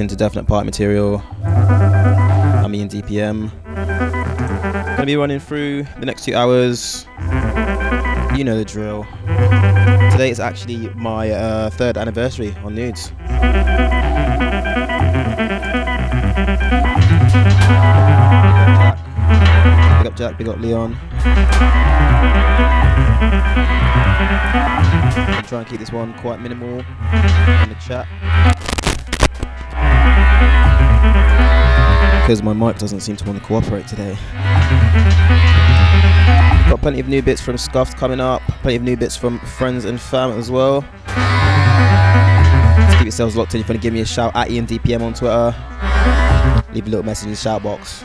into Definite Party material. I'm Ian DPM. Gonna be running through the next two hours. You know the drill. Today is actually my uh, third anniversary on Noods. Big up Jack, big up Leon. I'm trying to keep this one quite minimal in the chat. because my mic doesn't seem to want to cooperate today. Got plenty of new bits from Scuffed coming up, plenty of new bits from Friends and Fam as well. Just keep yourselves locked in if you want to give me a shout at EMDPM on Twitter. Leave a little message in the shout box.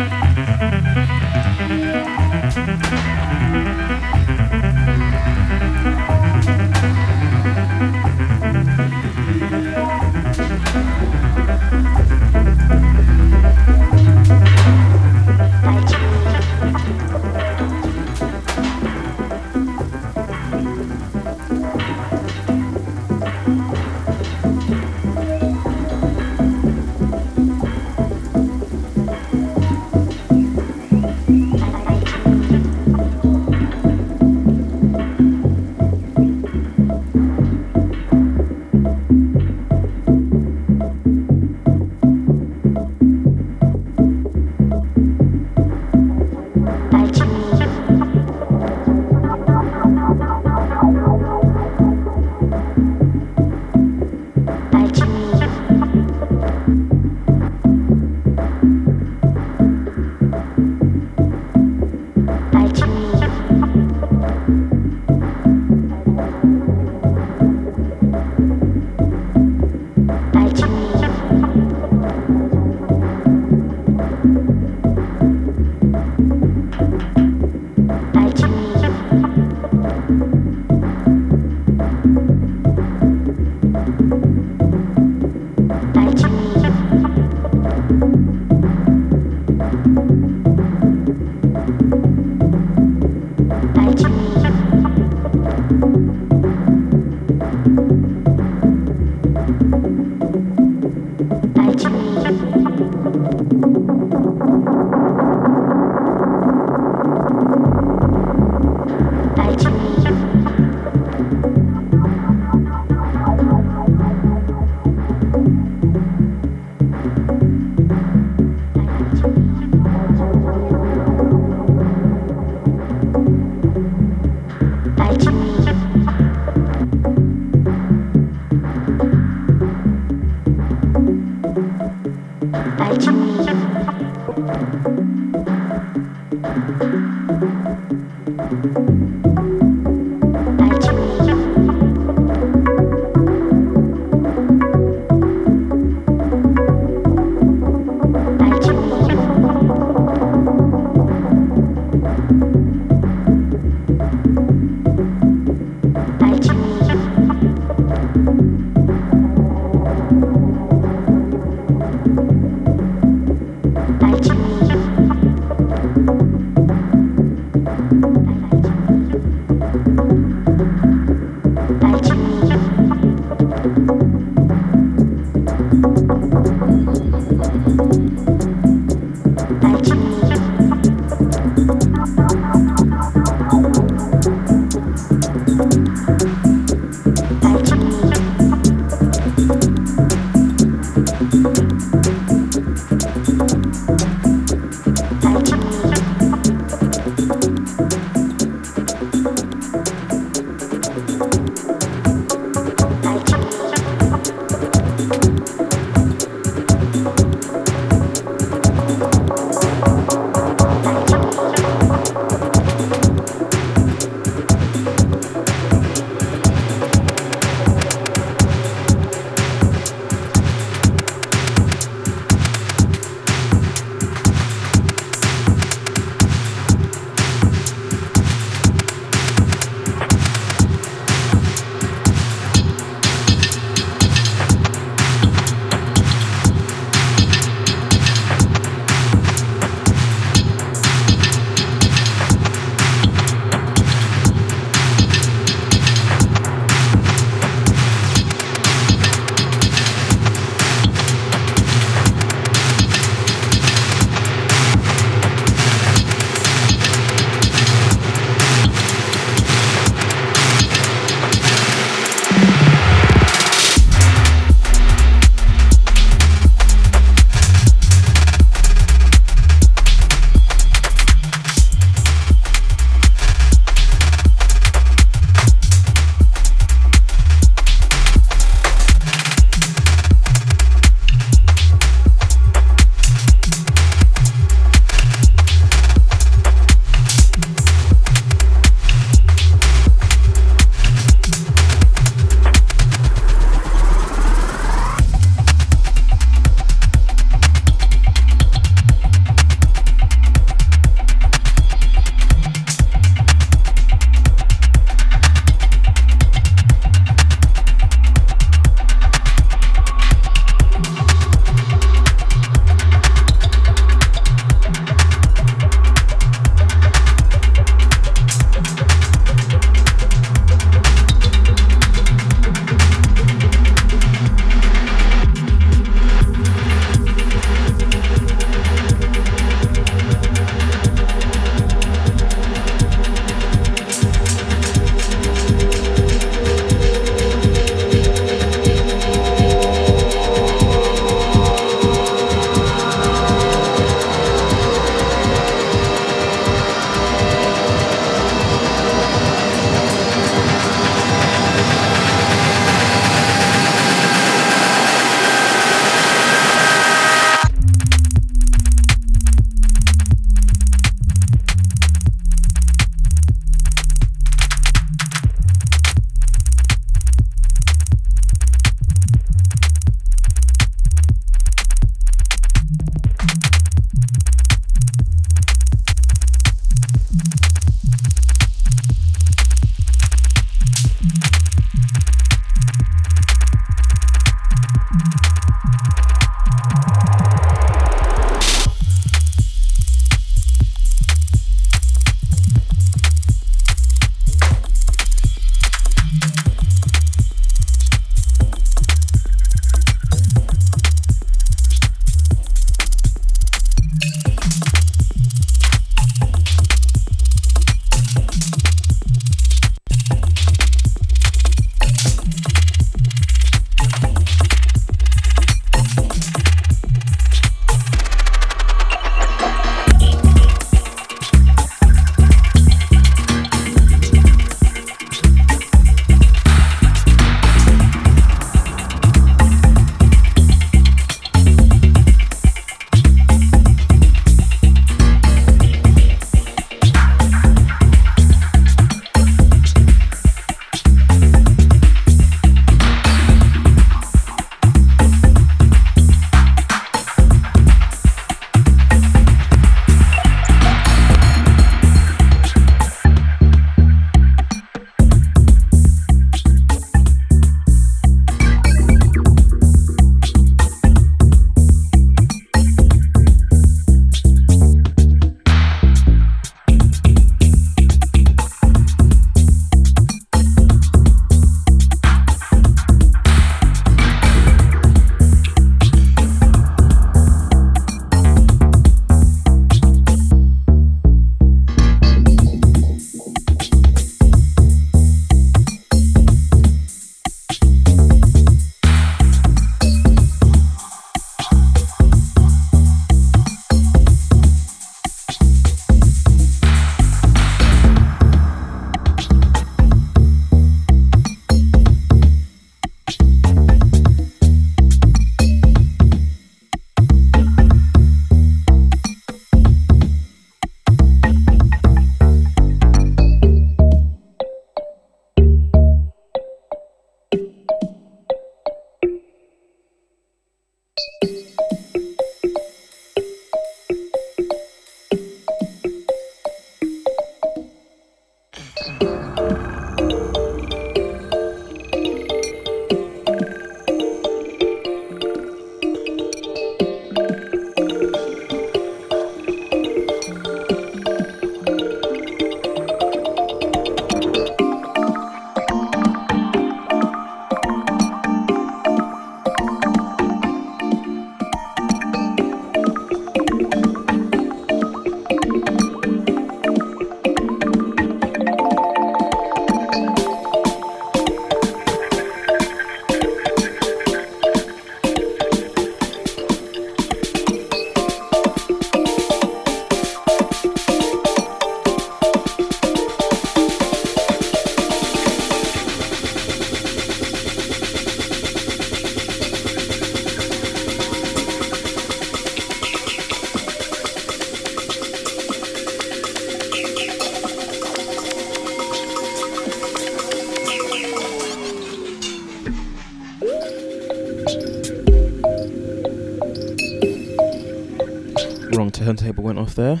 There.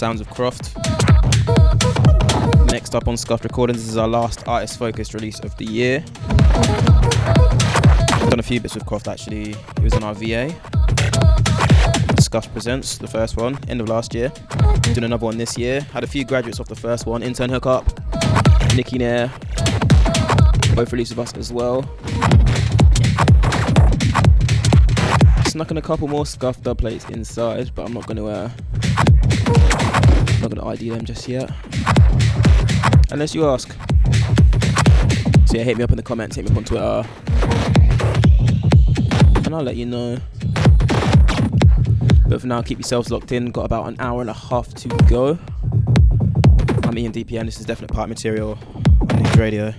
Sounds of Croft. Next up on Scuffed Recordings, is our last artist focused release of the year. Done a few bits with Croft actually. It was on our VA. Scuffed Presents, the first one, end of last year. Doing another one this year. Had a few graduates off the first one. Intern Hookup, Nicky Nair, both released with us as well. Snuck in a couple more scuffed dub plates inside, but I'm not gonna uh, not gonna ID them just yet. Unless you ask. So yeah, hit me up in the comments, hit me up on Twitter. And I'll let you know. But for now, keep yourselves locked in. Got about an hour and a half to go. I'm Ian DPM. This is definite part material on Noods Radio.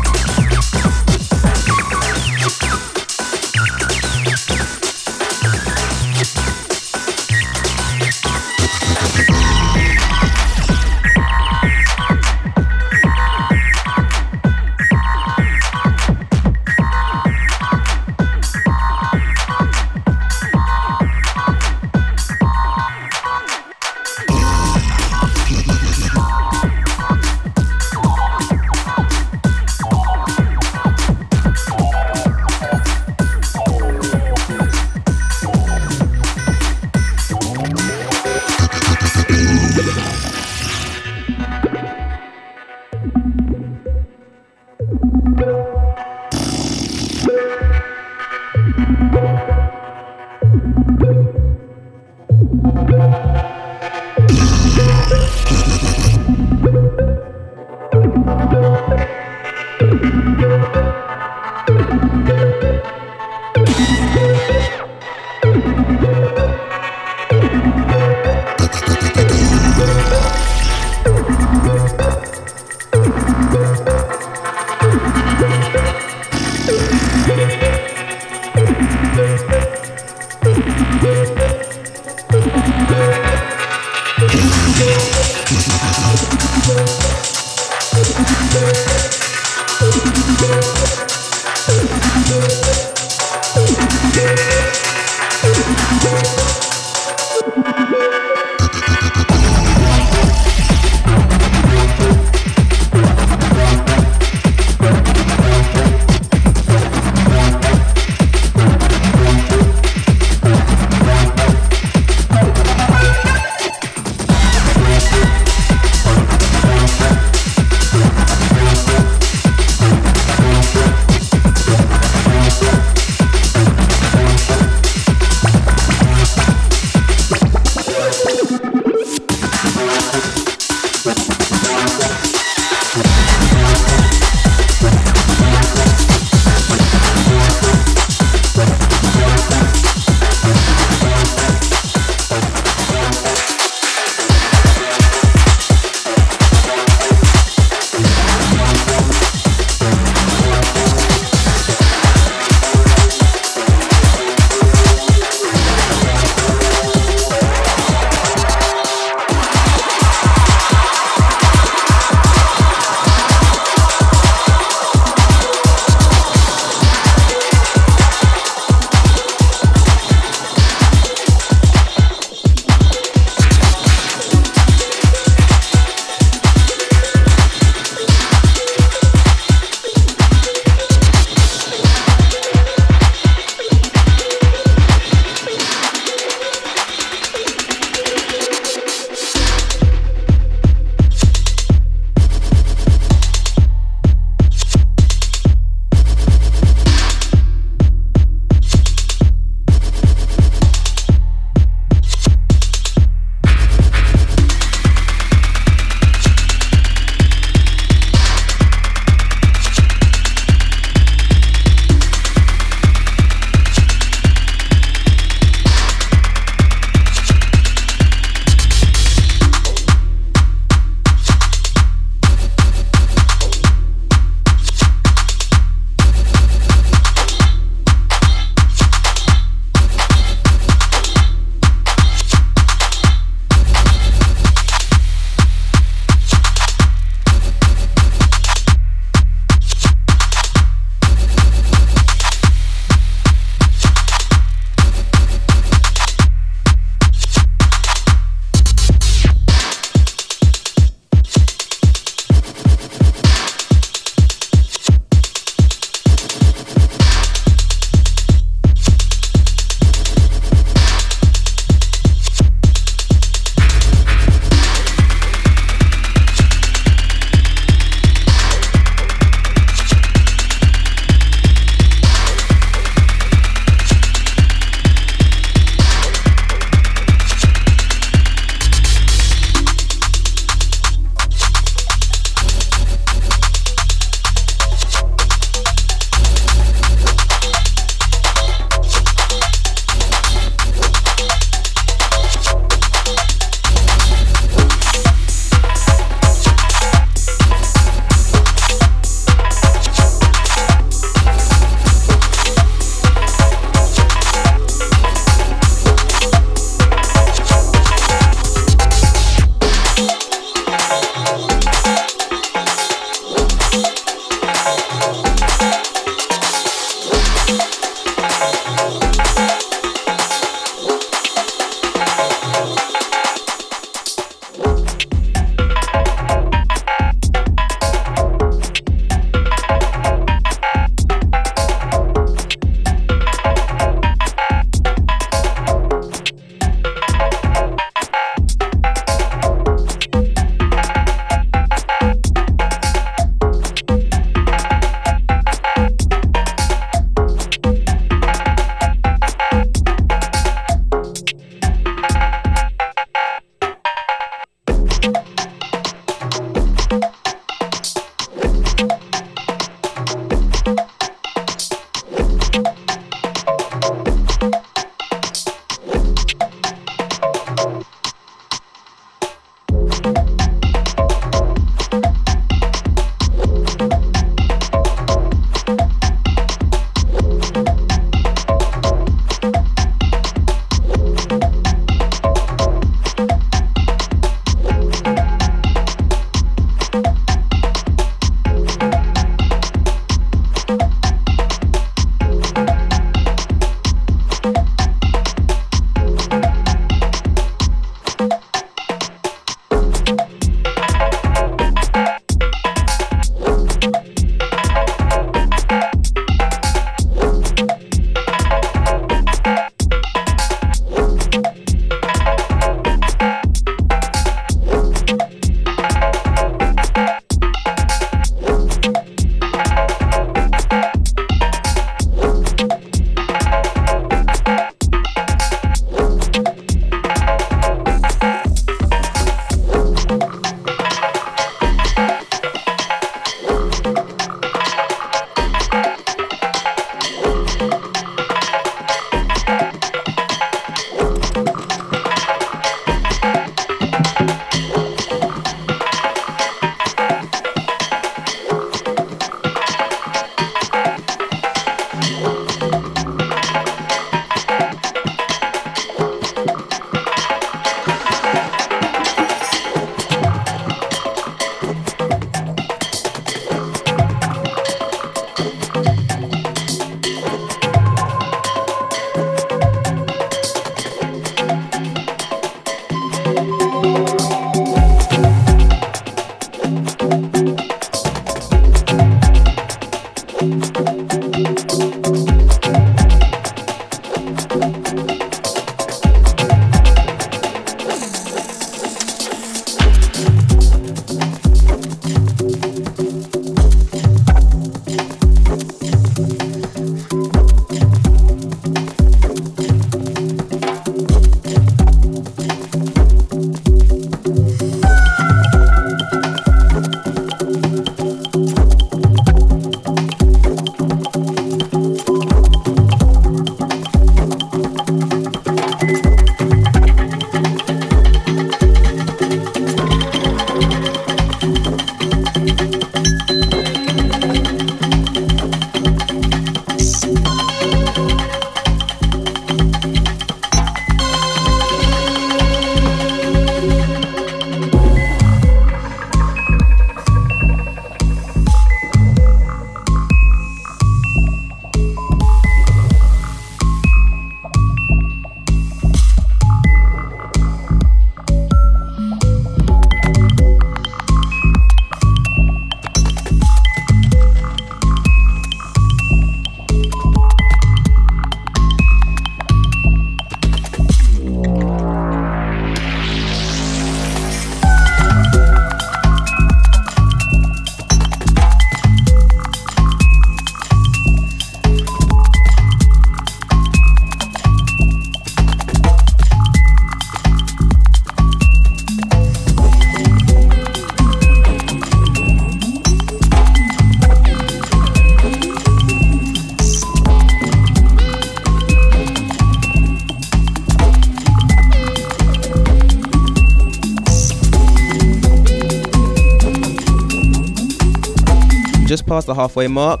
Past the halfway mark.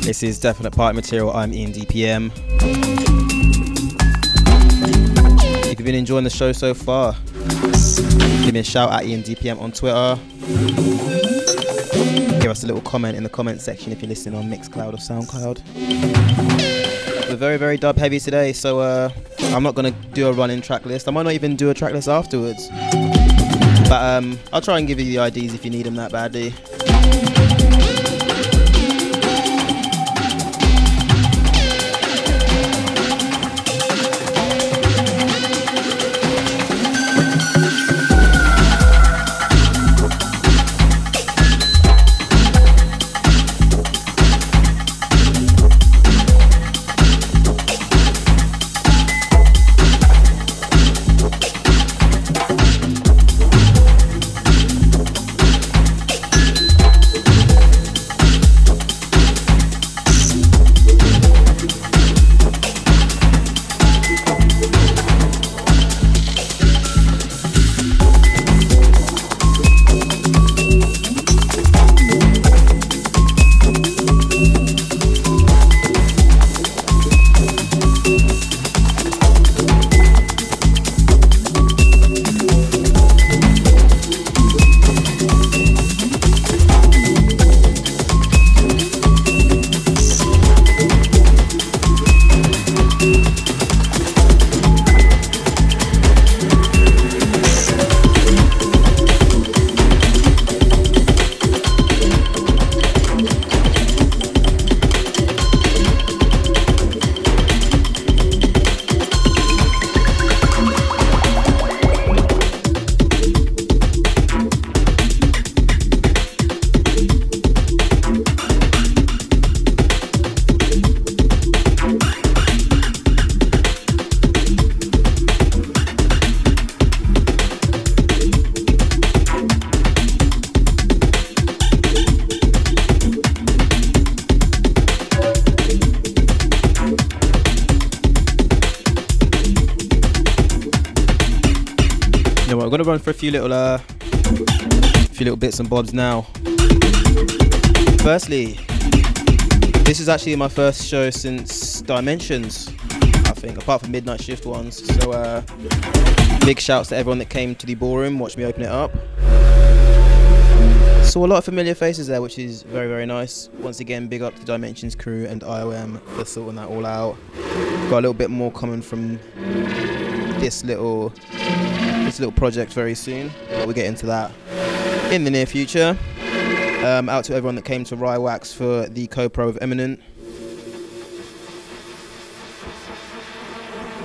This is Definite Party Material. I'm Ian DPM. If you've been enjoying the show so far, give me a shout at Ian DPM on Twitter. Give us a little comment in the comment section if you're listening on Mixcloud or Soundcloud. We're very, very dub heavy today, so uh, I'm not going to do a running track list. I might not even do a track list afterwards. But um, I'll try and give you the IDs if you need them that badly. Few little uh, few little bits and bobs now. Firstly, this is actually my first show since Dimensions, I think, apart from Midnight Shift ones. So uh, big shouts to everyone that came to the ballroom, watched me open it up. Saw a lot of familiar faces there, which is very, very nice. Once again, big up to Dimensions crew and IOM for sorting that all out. Got a little bit more coming from this little little project very soon, but we'll get into that in the near future. Um, out to everyone that came to Rye Wax for the co-pro of Eminent.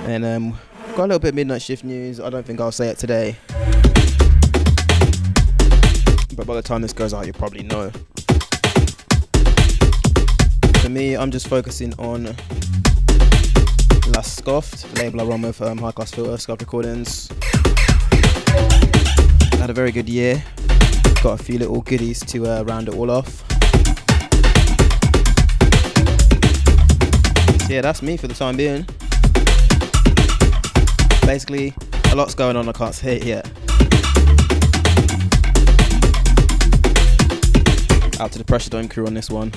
And um, got a little bit midnight shift news. I don't think I'll say it today. But by the time this goes out, you'll probably know. For me, I'm just focusing on La Scoffed, label I run with um, High Class Filter, Scoffed Recordings. Had a very good year. Got a few little goodies to uh, round it all off. So yeah, that's me for the time being. Basically, a lot's going on, I can't say it yet. Out to the Pressure Dome crew on this one.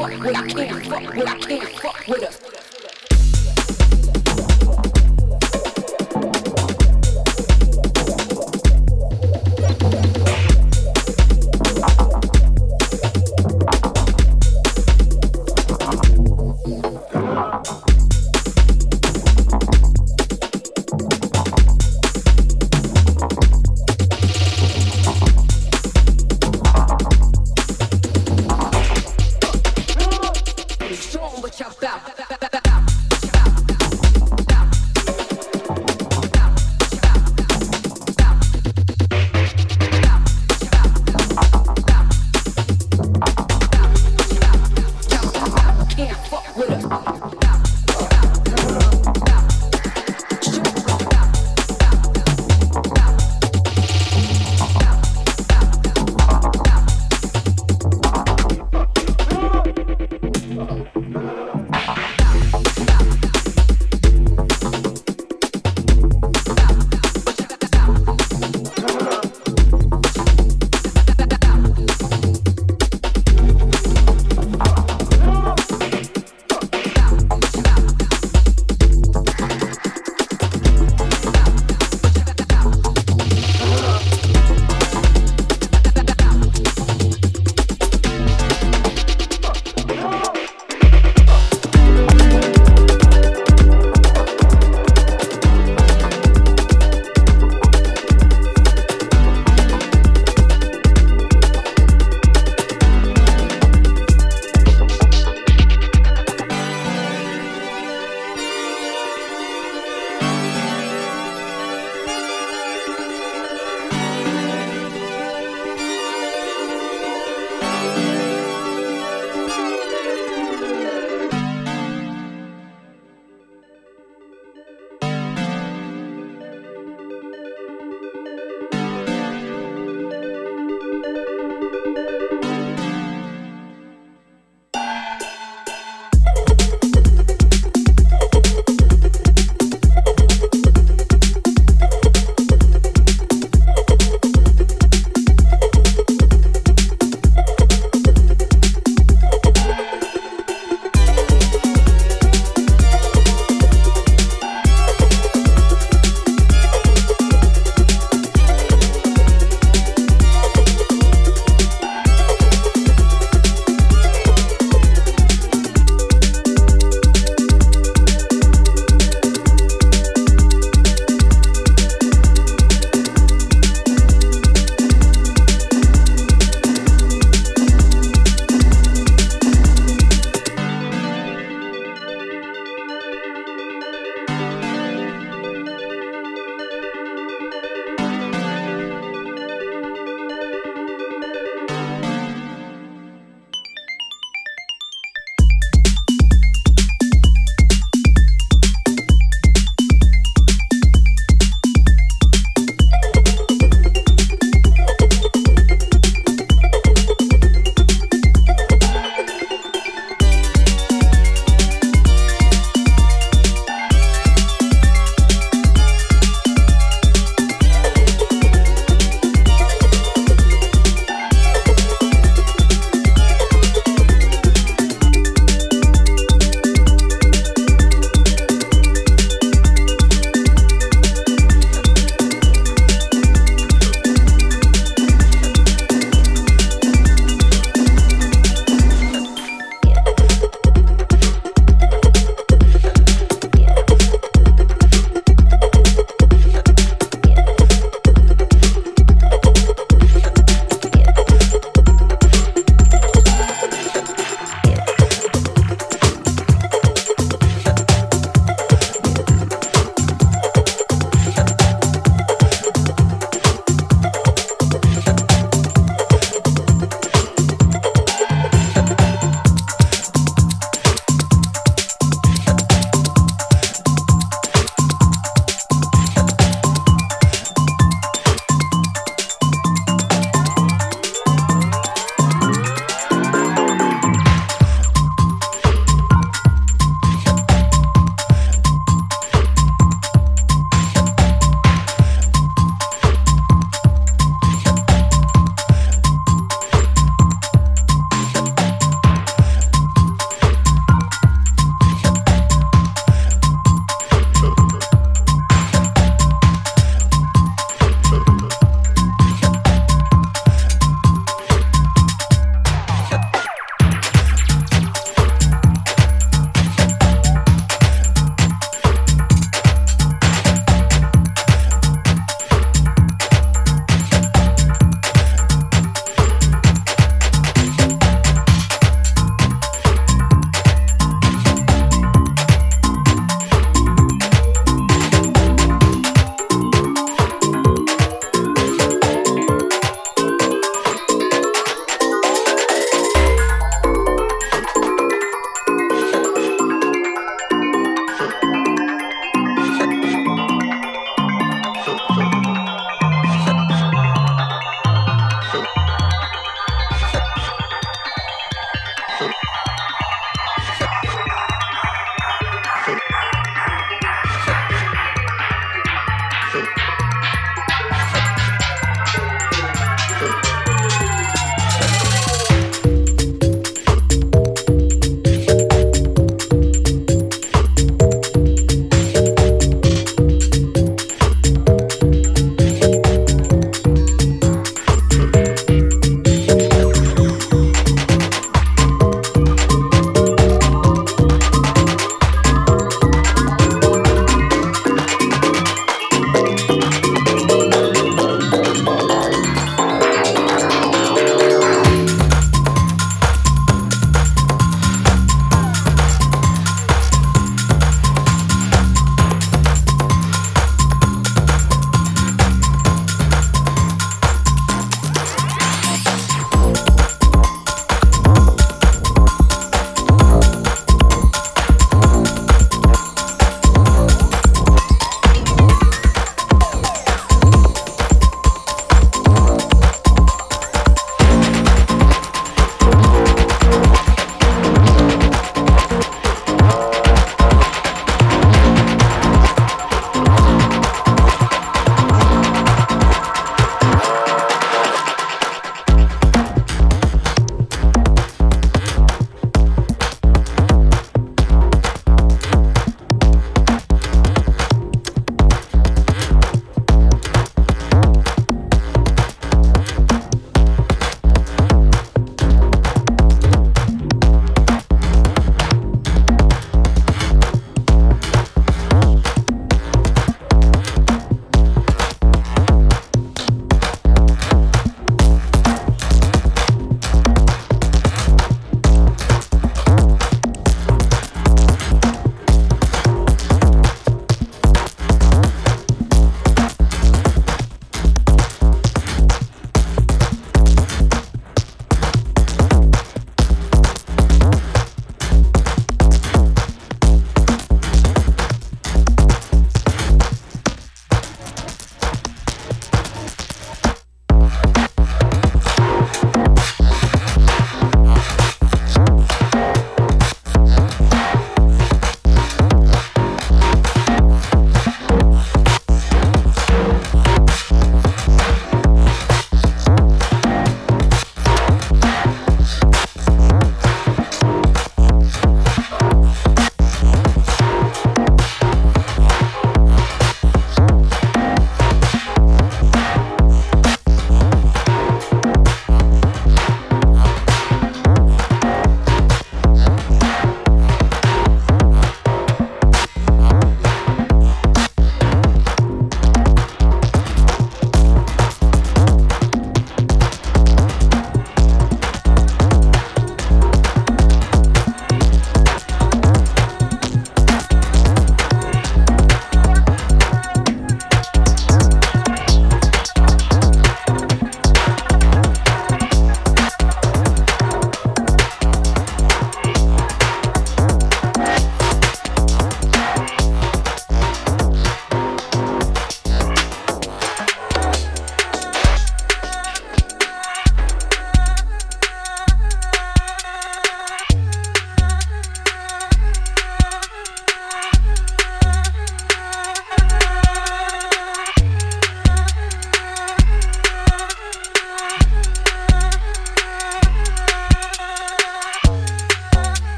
Strong, but you're back.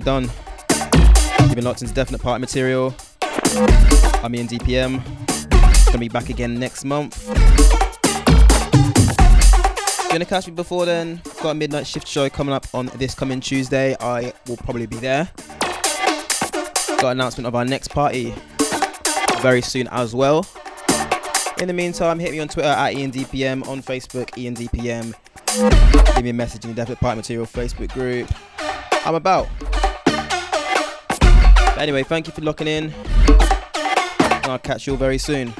Done. You've been locked into definite party material. I'm Ian DPM. Gonna be back again next month. Gonna catch me before then. Got a midnight shift show coming up on this coming Tuesday. I will probably be there. Got an announcement of our next party very soon as well. In the meantime, hit me on Twitter at IanDPM, on Facebook, IanDPM. Give me a message in the Definite Party Material Facebook group. I'm about. But anyway, thank you for locking in. I'll catch you all very soon.